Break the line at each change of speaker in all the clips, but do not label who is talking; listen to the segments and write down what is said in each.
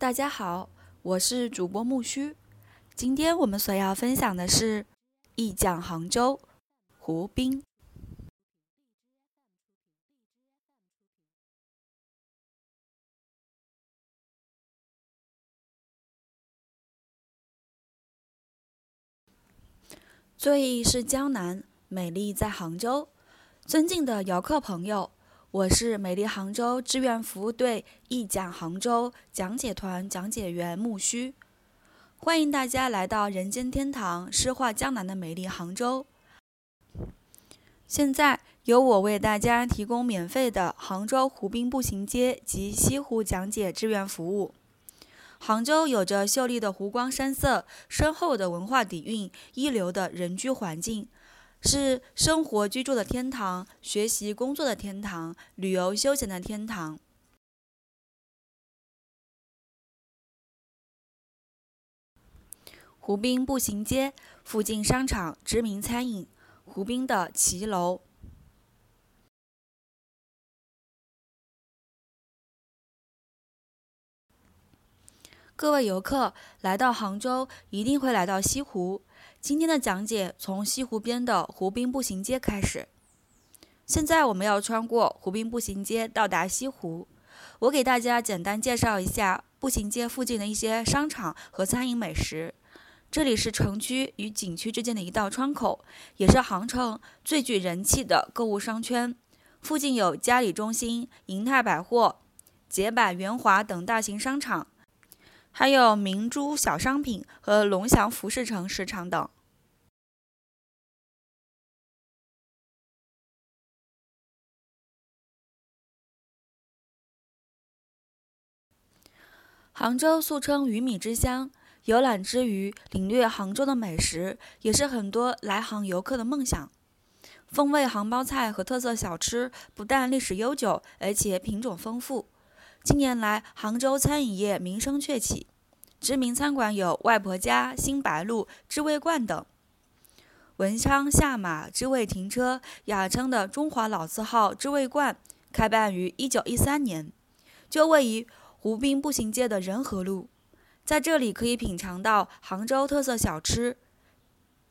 大家好，我是主播木须。今天我们所要分享的是一讲杭州湖滨。醉意是江南，美丽在杭州。尊敬的游客朋友。我是美丽杭州志愿服务队一讲杭州讲解团讲解员木须，欢迎大家来到人间天堂、诗画江南的美丽杭州。现在由我为大家提供免费的杭州湖滨步行街及西湖讲解志愿服务。杭州有着秀丽的湖光山色、深厚的文化底蕴、一流的人居环境。是生活居住的天堂，学习工作的天堂，旅游休闲的天堂。湖滨步行街附近商场，知名餐饮，湖滨的骑楼。各位游客来到杭州，一定会来到西湖。今天的讲解从西湖边的湖滨步行街开始。现在我们要穿过湖滨步行街到达西湖。我给大家简单介绍一下步行街附近的一些商场和餐饮美食。这里是城区与景区之间的一道窗口，也是杭城最具人气的购物商圈。附近有嘉里中心、银泰百货、捷百、元华等大型商场。还有明珠小商品和龙翔服饰城市场等。杭州素称鱼米之乡，游览之余领略杭州的美食，也是很多来杭游客的梦想。风味杭帮菜和特色小吃不但历史悠久，而且品种丰富。近年来，杭州餐饮业名声鹊起，知名餐馆有外婆家、新白鹿、知味观等。文昌下马知味停车，雅称的中华老字号知味观，开办于一九一三年，就位于湖滨步行街的仁和路。在这里可以品尝到杭州特色小吃：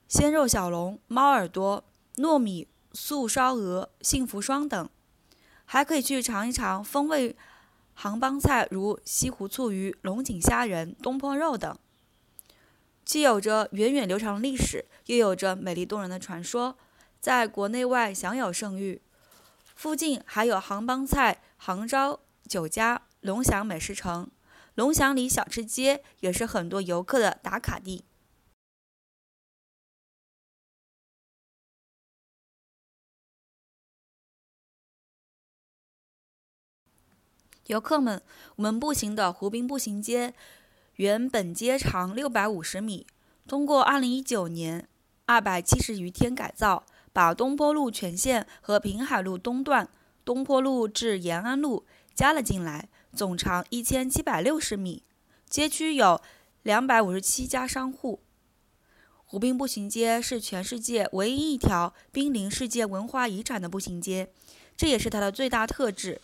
鲜肉小龙、猫耳朵、糯米素烧鹅、幸福双等，还可以去尝一尝风味。杭帮菜如西湖醋鱼、龙井虾仁、东坡肉等，既有着源远流长的历史，又有着美丽动人的传说，在国内外享有盛誉。附近还有杭帮菜杭州酒家、龙翔美食城、龙翔里小吃街，也是很多游客的打卡地。游客们，我们步行的湖滨步行街，原本街长六百五十米，通过二零一九年二百七十余天改造，把东坡路全线和平海路东段、东坡路至延安路加了进来，总长一千七百六十米，街区有两百五十七家商户。湖滨步行街是全世界唯一一条濒临世界文化遗产的步行街，这也是它的最大特质。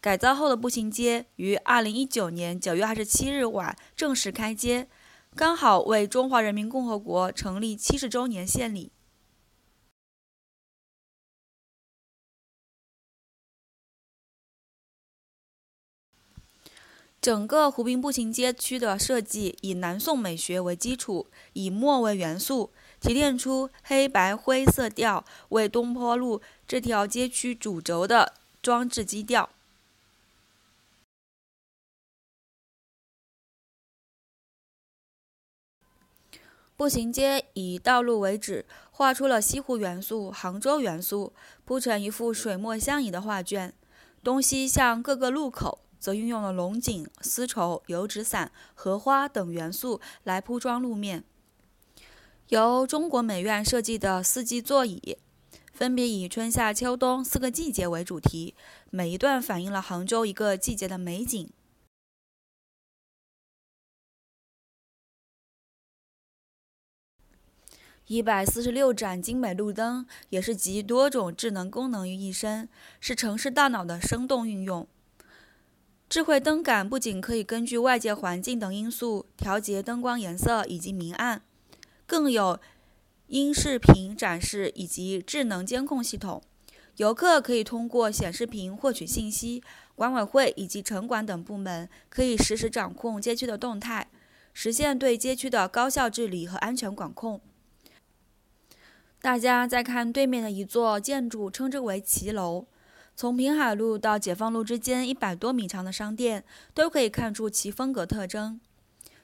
改造后的步行街于二零一九年九月二十七日晚正式开街，刚好为中华人民共和国成立七十周年献礼。整个湖滨步行街区的设计以南宋美学为基础，以墨为元素，提炼出黑白灰色调，为东坡路这条街区主轴的装置基调。步行街以道路为址，画出了西湖元素、杭州元素，铺成一幅水墨相宜的画卷。东西向各个路口则运用了龙井、丝绸、油纸伞、荷花等元素来铺装路面。由中国美院设计的四季座椅，分别以春夏秋冬四个季节为主题，每一段反映了杭州一个季节的美景。一百四十六盏精美路灯，也是集多种智能功能于一身，是城市大脑的生动运用。智慧灯杆不仅可以根据外界环境等因素调节灯光颜色以及明暗，更有音视频展示以及智能监控系统。游客可以通过显示屏获取信息，管委会以及城管等部门可以实时掌控街区的动态，实现对街区的高效治理和安全管控。大家再看对面的一座建筑，称之为骑楼。从平海路到解放路之间一百多米长的商店，都可以看出其风格特征。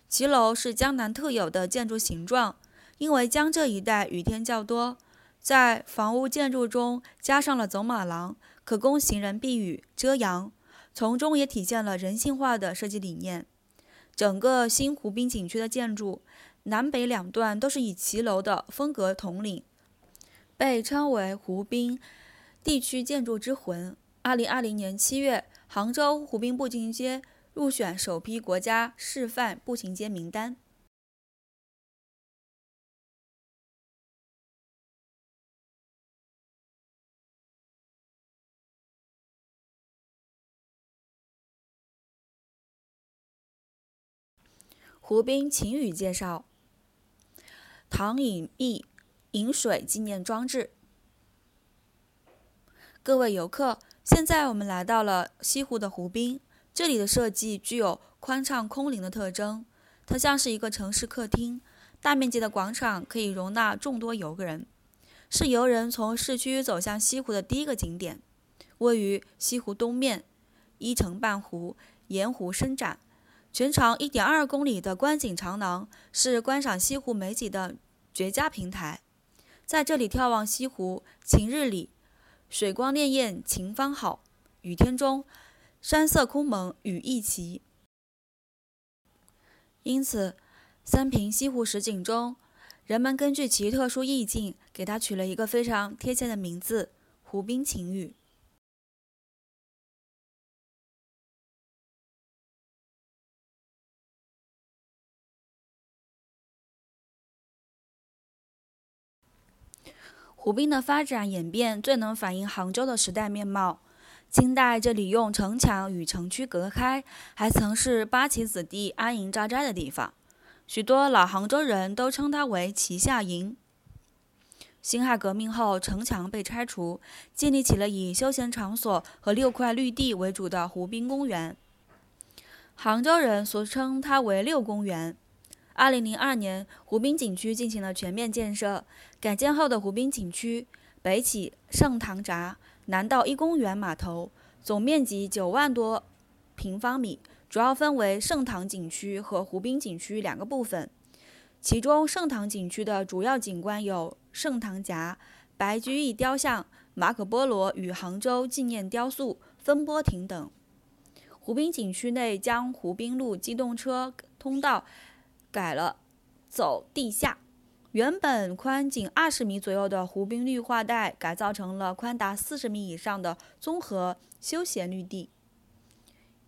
骑楼是江南特有的建筑形状，因为江浙一带雨天较多，在房屋建筑中加上了走马廊，可供行人避雨遮阳，从中也体现了人性化的设计理念。整个新湖滨景区的建筑南北两段都是以骑楼的风格统领，被称为湖滨。地区建筑之魂。二零二零年七月，杭州湖滨步行街入选首批国家示范步行街名单。湖滨晴雨介绍：唐隐逸饮水纪念装置。各位游客，现在我们来到了西湖的湖滨。这里的设计具有宽敞空灵的特征，它像是一个城市客厅。大面积的广场可以容纳众多游人，是游人从市区走向西湖的第一个景点。位于西湖东面，依城半湖，沿湖伸展，全长1.2公里的观景长廊是观赏西湖美景的绝佳平台。在这里眺望西湖，晴日里。水光潋滟晴方好，雨天中山色空蒙雨亦奇。因此，三平西湖十景中，人们根据其特殊意境，给它取了一个非常贴切的名字——湖滨晴雨。湖滨的发展演变最能反映杭州的时代面貌。清代这里用城墙与城区隔开，还曾是八旗子弟安营扎寨的地方，许多老杭州人都称它为旗下营。辛亥革命后，城墙被拆除，建立起了以休闲场所和六块绿地为主的湖滨公园，杭州人俗称它为六公园。二零零二年，湖滨景区进行了全面建设。改建后的湖滨景区，北起盛唐闸，南到一公园码头，总面积九万多平方米，主要分为盛唐景区和湖滨景区两个部分。其中，盛唐景区的主要景观有盛唐峡、白居易雕像、马可波罗与杭州纪念雕塑、风波亭等。湖滨景区内将湖滨路机动车通道。改了，走地下。原本宽仅二十米左右的湖滨绿化带，改造成了宽达四十米以上的综合休闲绿地。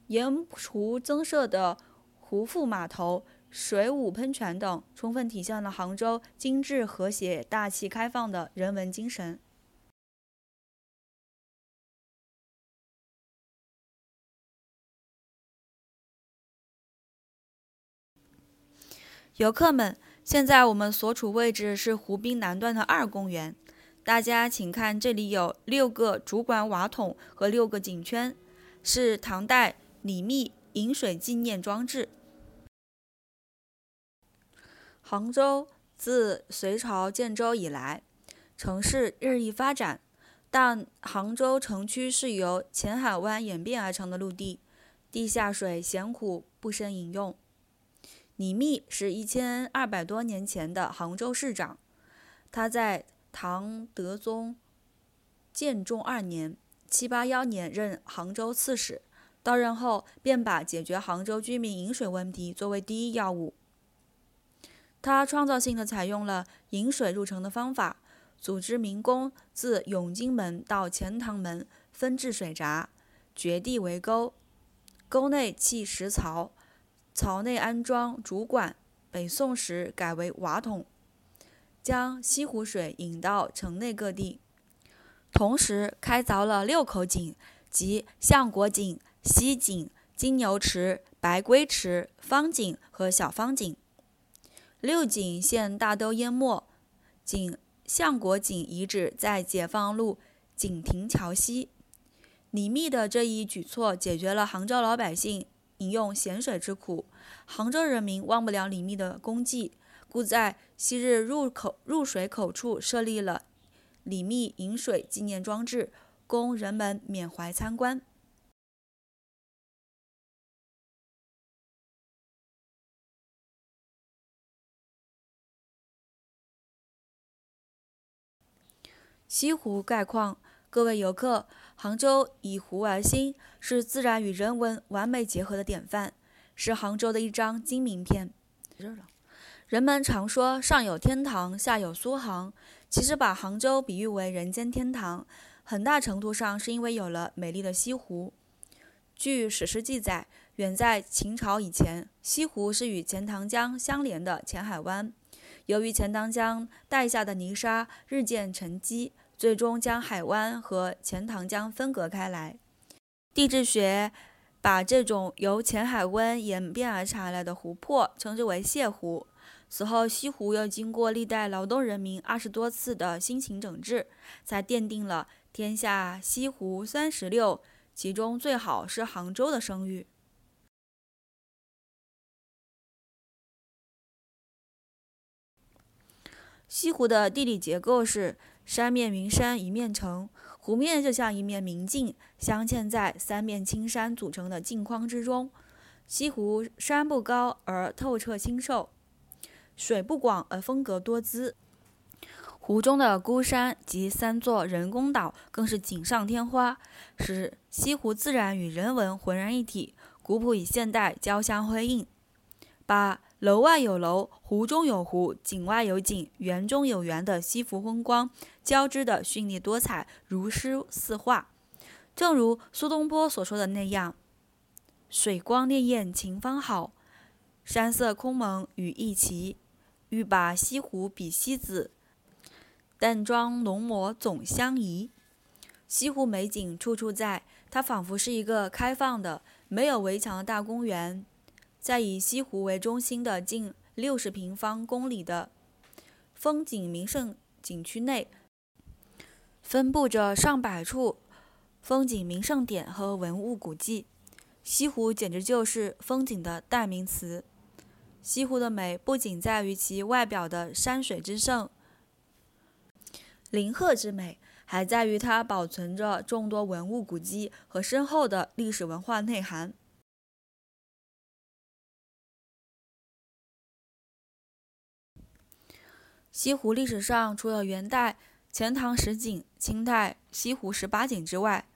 沿湖增设的湖附码头、水舞喷泉等，充分体现了杭州精致、和谐、大气、开放的人文精神。游客们，现在我们所处位置是湖滨南段的二公园。大家请看，这里有六个主管瓦桶和六个井圈，是唐代李密饮水纪念装置。杭州自隋朝建州以来，城市日益发展，但杭州城区是由前海湾演变而成的陆地，地下水咸苦，不胜饮用。李密是一千二百多年前的杭州市长，他在唐德宗建中二年（七八幺年）任杭州刺史，到任后便把解决杭州居民饮水问题作为第一要务。他创造性的采用了引水入城的方法，组织民工自永金门到钱塘门分置水闸，掘地为沟，沟内砌石槽。槽内安装主管，北宋时改为瓦桶，将西湖水引到城内各地。同时开凿了六口井，即相国井、西井、金牛池、白龟池、方井和小方井。六井现大都淹没，井相国井遗址在解放路井亭桥西。李密的这一举措解决了杭州老百姓饮用咸水之苦，杭州人民忘不了李密的功绩，故在昔日入口入水口处设立了李密饮水纪念装置，供人们缅怀参观。西湖概况，各位游客，杭州以湖而兴，是自然与人文完美结合的典范，是杭州的一张金名片。人们常说上有天堂，下有苏杭，其实把杭州比喻为人间天堂，很大程度上是因为有了美丽的西湖。据史书记载，远在秦朝以前，西湖是与钱塘江相连的前海湾。由于钱塘江带下的泥沙日渐沉积，最终将海湾和钱塘江分隔开来。地质学把这种由浅海湾演变而产来的湖泊称之为泻湖。此后，西湖又经过历代劳动人民二十多次的辛勤整治，才奠定了“天下西湖三十六，其中最好是杭州”的声誉。西湖的地理结构是山面云山一面城，湖面就像一面明镜，镶嵌在三面青山组成的镜框之中。西湖山不高而透彻清瘦，水不广而风格多姿。湖中的孤山及三座人工岛更是锦上添花，使西湖自然与人文浑然一体，古朴与现代交相辉映，八。楼外有楼，湖中有湖，景外有景，园中有园的西湖风光交织的绚丽多彩，如诗似画。正如苏东坡所说的那样：“水光潋滟晴方好，山色空蒙雨亦奇。欲把西湖比西子，淡妆浓抹总相宜。”西湖美景处处在，它仿佛是一个开放的、没有围墙的大公园。在以西湖为中心的近六十平方公里的风景名胜景区内，分布着上百处风景名胜点和文物古迹。西湖简直就是风景的代名词。西湖的美不仅在于其外表的山水之胜、林壑之美，还在于它保存着众多文物古迹和深厚的历史文化内涵。西湖历史上除了元代钱塘十景、清代西湖十八景之外，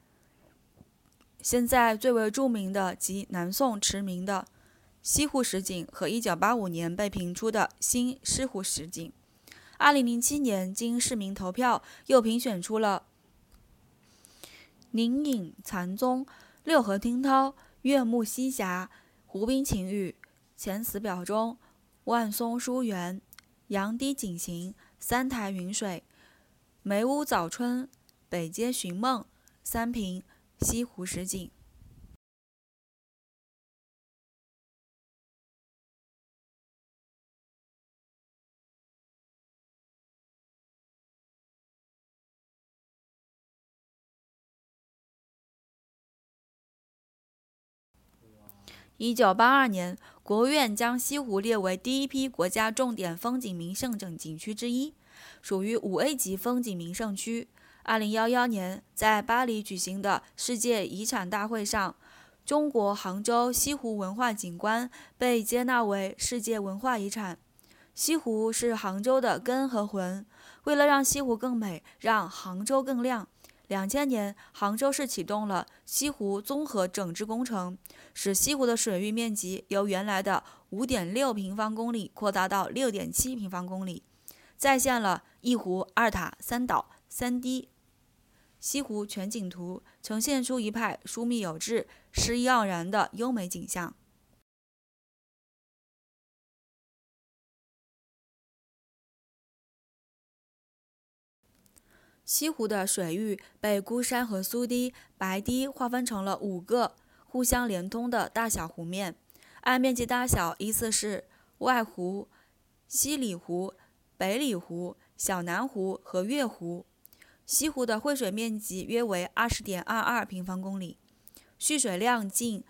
现在最为著名的及南宋驰名的西湖十景和1985年被评出的新西湖十景。2007年经市民投票，又评选出了宁隐禅宗、六合听涛、月暮西霞、湖滨晴雨、钱祠表中、万松书园。杨堤景行、三台云水、梅屋早春、北街寻梦、三平、西湖十景。一九八二年。国务院将西湖列为第一批国家重点风景名胜景区之一，属于五 A 级风景名胜区。二零幺幺年，在巴黎举行的世界遗产大会上，中国杭州西湖文化景观被接纳为世界文化遗产。西湖是杭州的根和魂，为了让西湖更美，让杭州更亮。两千年，杭州市启动了西湖综合整治工程，使西湖的水域面积由原来的五点六平方公里扩大到六点七平方公里，再现了一湖二塔三岛三堤西湖全景图，呈现出一派疏密有致、诗意盎然的优美景象。西湖的水域被孤山和苏堤、白堤划分成了五个互相连通的大小湖面，按面积大小依次是外湖、西里湖、北里湖、小南湖和月湖。西湖的汇水面积约为二十点二二平方公里，蓄水量近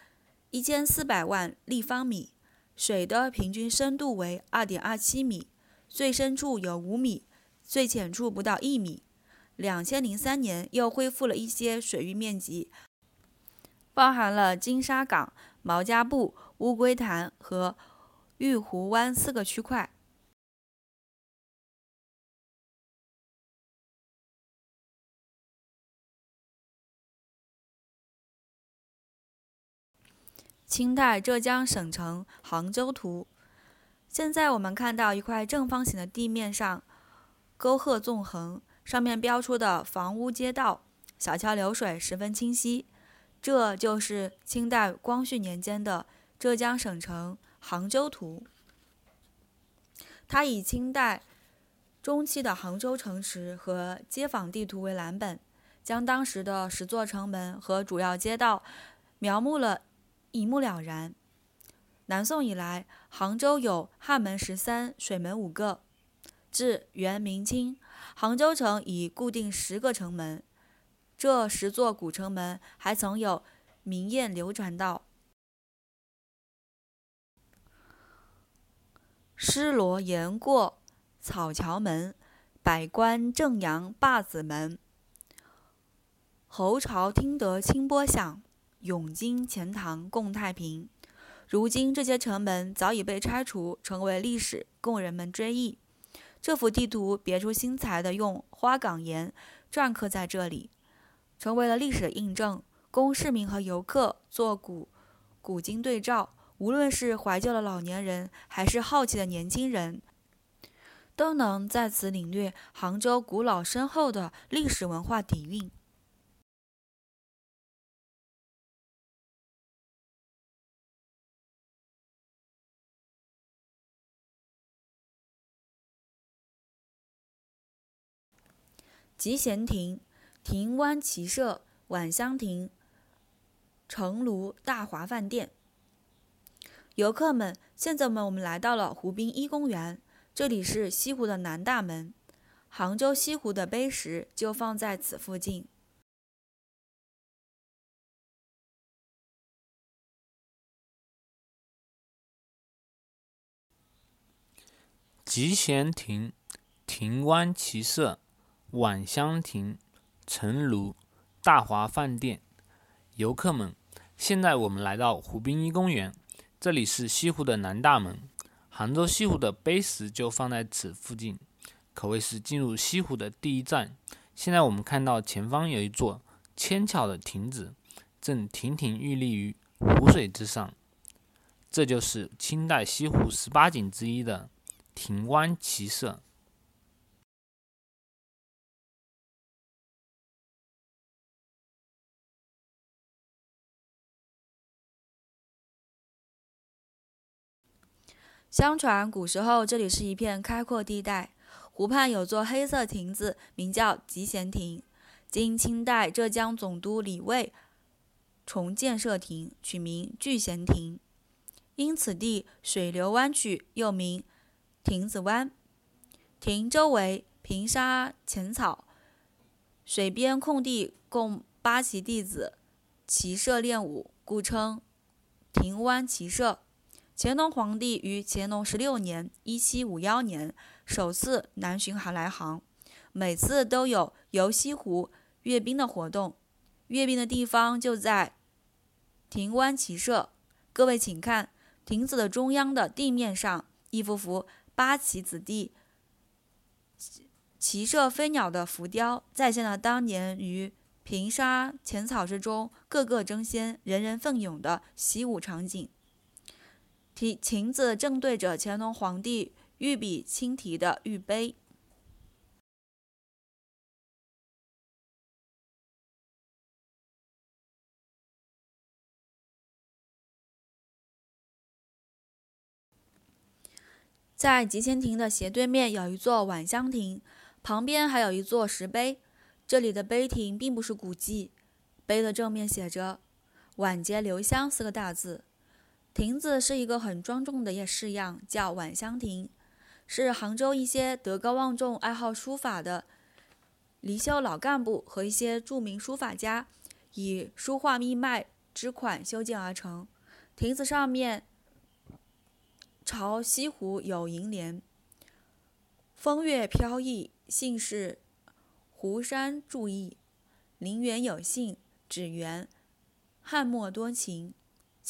一千四百万立方米，水的平均深度为二点二七米，最深处有五米，最浅处不到一米。两千零三年又恢复了一些水域面积，包含了金沙港、毛家埠、乌龟潭和玉湖湾四个区块。清代浙江省城杭州图。现在我们看到一块正方形的地面上，沟壑纵横，上面标出的房屋街道、小桥流水十分清晰。这就是清代光绪年间的浙江省城杭州图。它以清代中期的杭州城池和街坊地图为蓝本，将当时的十座城门和主要街道描摹了。一目了然。南宋以来，杭州有汉门十三，水门五个。至元明清，杭州城已固定十个城门。这十座古城门还曾有民谚流传道：“狮罗言过草桥门，百官正阳坝子门。侯朝听得清波响。”永金钱塘共太平。如今这些城门早已被拆除，成为历史，供人们追忆。这幅地图别出心裁地用花岗岩篆刻在这里，成为了历史的印证，供市民和游客做古古今对照。无论是怀旧的老年人，还是好奇的年轻人，都能在此领略杭州古老深厚的历史文化底蕴。集贤亭、亭湾骑社、晚香亭、城庐大华饭店。游客们，现在们我们来到了湖滨一公园，这里是西湖的南大门，杭州西湖的碑石就放在此附近。
集贤亭、亭湾骑社。晚香亭、城庐、大华饭店，游客们，现在我们来到湖滨一公园，这里是西湖的南大门，杭州西湖的碑石就放在此附近，可谓是进入西湖的第一站。现在我们看到前方有一座纤巧的亭子，正亭亭玉立于湖水之上，这就是清代西湖十八景之一的亭湾骑射。
相传古时候这里是一片开阔地带，湖畔有座黑色亭子，名叫集贤亭，经清代浙江总督李卫重建设亭，取名聚贤亭。因此地水流弯曲，又名亭子湾。亭周围平沙浅草，水边空地供八旗弟子骑射练武，故称亭湾骑射。乾隆皇帝于乾隆十六年（一七五幺年）首次南巡还来杭，每次都有游西湖、阅兵的活动。阅兵的地方就在亭湾骑射。各位请看，亭子的中央的地面上，一幅幅八旗子弟骑射飞鸟的浮雕，再现了当年于平沙浅草之中，个个争先、人人奋勇的习武场景。亭子正对着乾隆皇帝御笔亲题的御碑。在集贤亭的斜对面有一座晚香亭，旁边还有一座石碑。这里的碑亭并不是古迹，碑的正面写着：“晚节留香”四个大字。亭子是一个很庄重的式样，叫晚香亭，是杭州一些德高望重、爱好书法的离休老干部和一些著名书法家以书画密脉之款修建而成。亭子上面朝西湖有楹联：“风月飘逸，姓氏湖山注意，陵园有幸，只缘汉末多情。”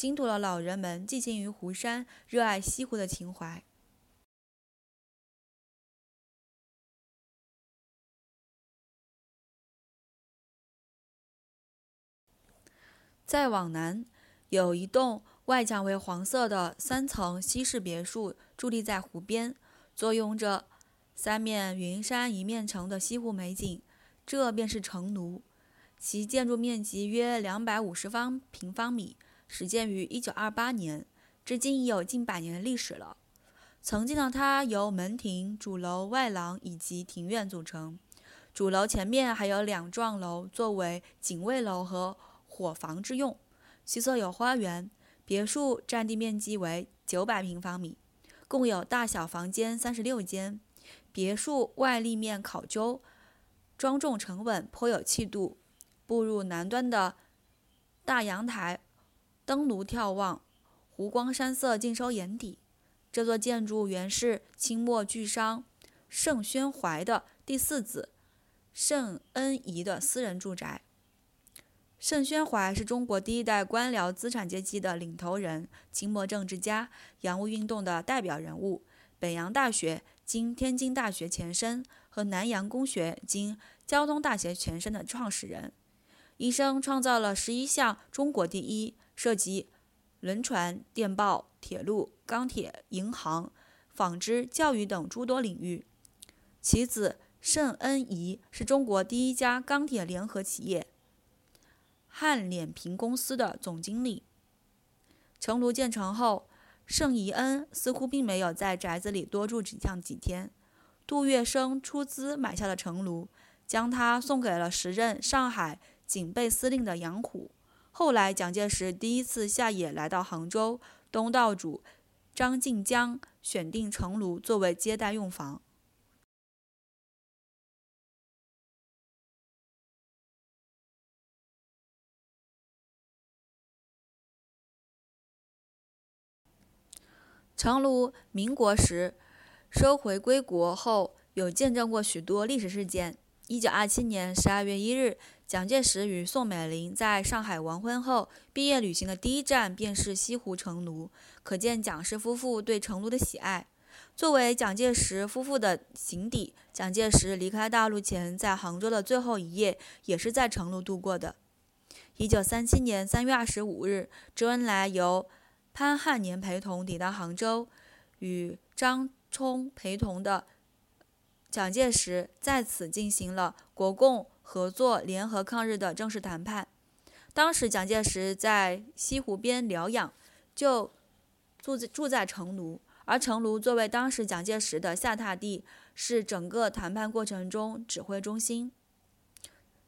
倾吐了老人们寄情于湖山、热爱西湖的情怀。再往南，有一栋外墙为黄色的三层西式别墅，伫立在湖边，坐拥着三面云山一面城的西湖美景。这便是城庐，其建筑面积约两百五十方平方米。始建于1928年，至今已有近百年的历史了。曾经的它由门庭、主楼、外廊以及庭院组成。主楼前面还有两幢楼作为警卫楼和伙房之用。西侧有花园。别墅占地面积为900平方米，共有大小房间36间。别墅外立面考究，庄重沉稳，颇有气度。步入南端的大阳台。登庐眺望，湖光山色尽收眼底。这座建筑原是清末巨商盛宣怀的第四子盛恩颐的私人住宅。盛宣怀是中国第一代官僚资产阶级的领头人，清末政治家，洋务运动的代表人物，北洋大学（今天津大学前身）和南洋公学（今交通大学前身）的创始人。一生创造了十一项中国第一。涉及轮船、电报、铁路、钢铁、银行、纺织、教育等诸多领域。其子盛恩颐是中国第一家钢铁联合企业汉脸平公司的总经理。城炉建成后，盛颐恩似乎并没有在宅子里多住几上几天。杜月笙出资买下了城炉，将它送给了时任上海警备司令的杨虎。后来，蒋介石第一次下野来到杭州，东道主张静江选定城庐作为接待用房。城庐民国时收回归国后，有见证过许多历史事件。一九二七年十二月一日。蒋介石与宋美龄在上海完婚后，毕业旅行的第一站便是西湖城庐，可见蒋氏夫妇对城庐的喜爱。作为蒋介石夫妇的行邸，蒋介石离开大陆前，在杭州的最后一夜也是在城庐度过的。一九三七年三月二十五日，周恩来由潘汉年陪同抵达杭州，与张冲陪同的蒋介石在此进行了国共。合作联合抗日的正式谈判。当时蒋介石在西湖边疗养，就住住在成庐，而成庐作为当时蒋介石的下榻地，是整个谈判过程中指挥中心。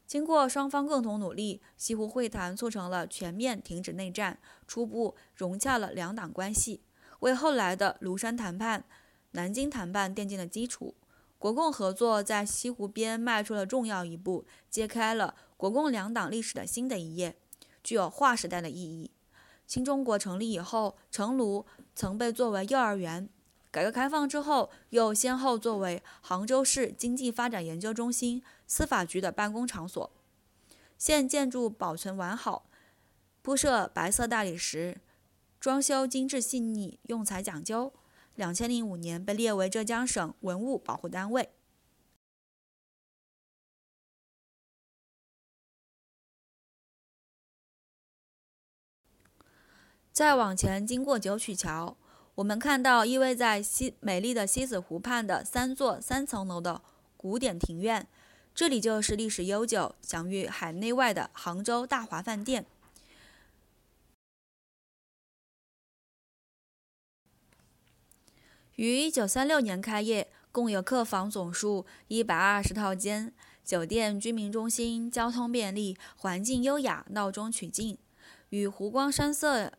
经过双方共同努力，西湖会谈促成了全面停止内战，初步融洽了两党关系，为后来的庐山谈判、南京谈判奠定了基础。国共合作在西湖边迈出了重要一步，揭开了国共两党历史的新的一页，具有划时代的意义。新中国成立以后，城庐曾被作为幼儿园；改革开放之后，又先后作为杭州市经济发展研究中心、司法局的办公场所。现建筑保存完好，铺设白色大理石，装修精致细腻，用材讲究。两千零五年被列为浙江省文物保护单位。再往前，经过九曲桥，我们看到依偎在西美丽的西子湖畔的三座三层楼的古典庭院，这里就是历史悠久、享誉海内外的杭州大华饭店。于一九三六年开业，共有客房总数一百二十套间，酒店、居民中心，交通便利，环境优雅，闹中取静。与湖光山色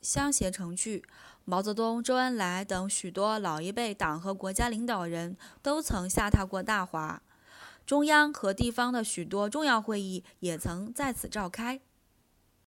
相携成趣。毛泽东、周恩来等许多老一辈党和国家领导人都曾下榻过大华，中央和地方的许多重要会议也曾在此召开。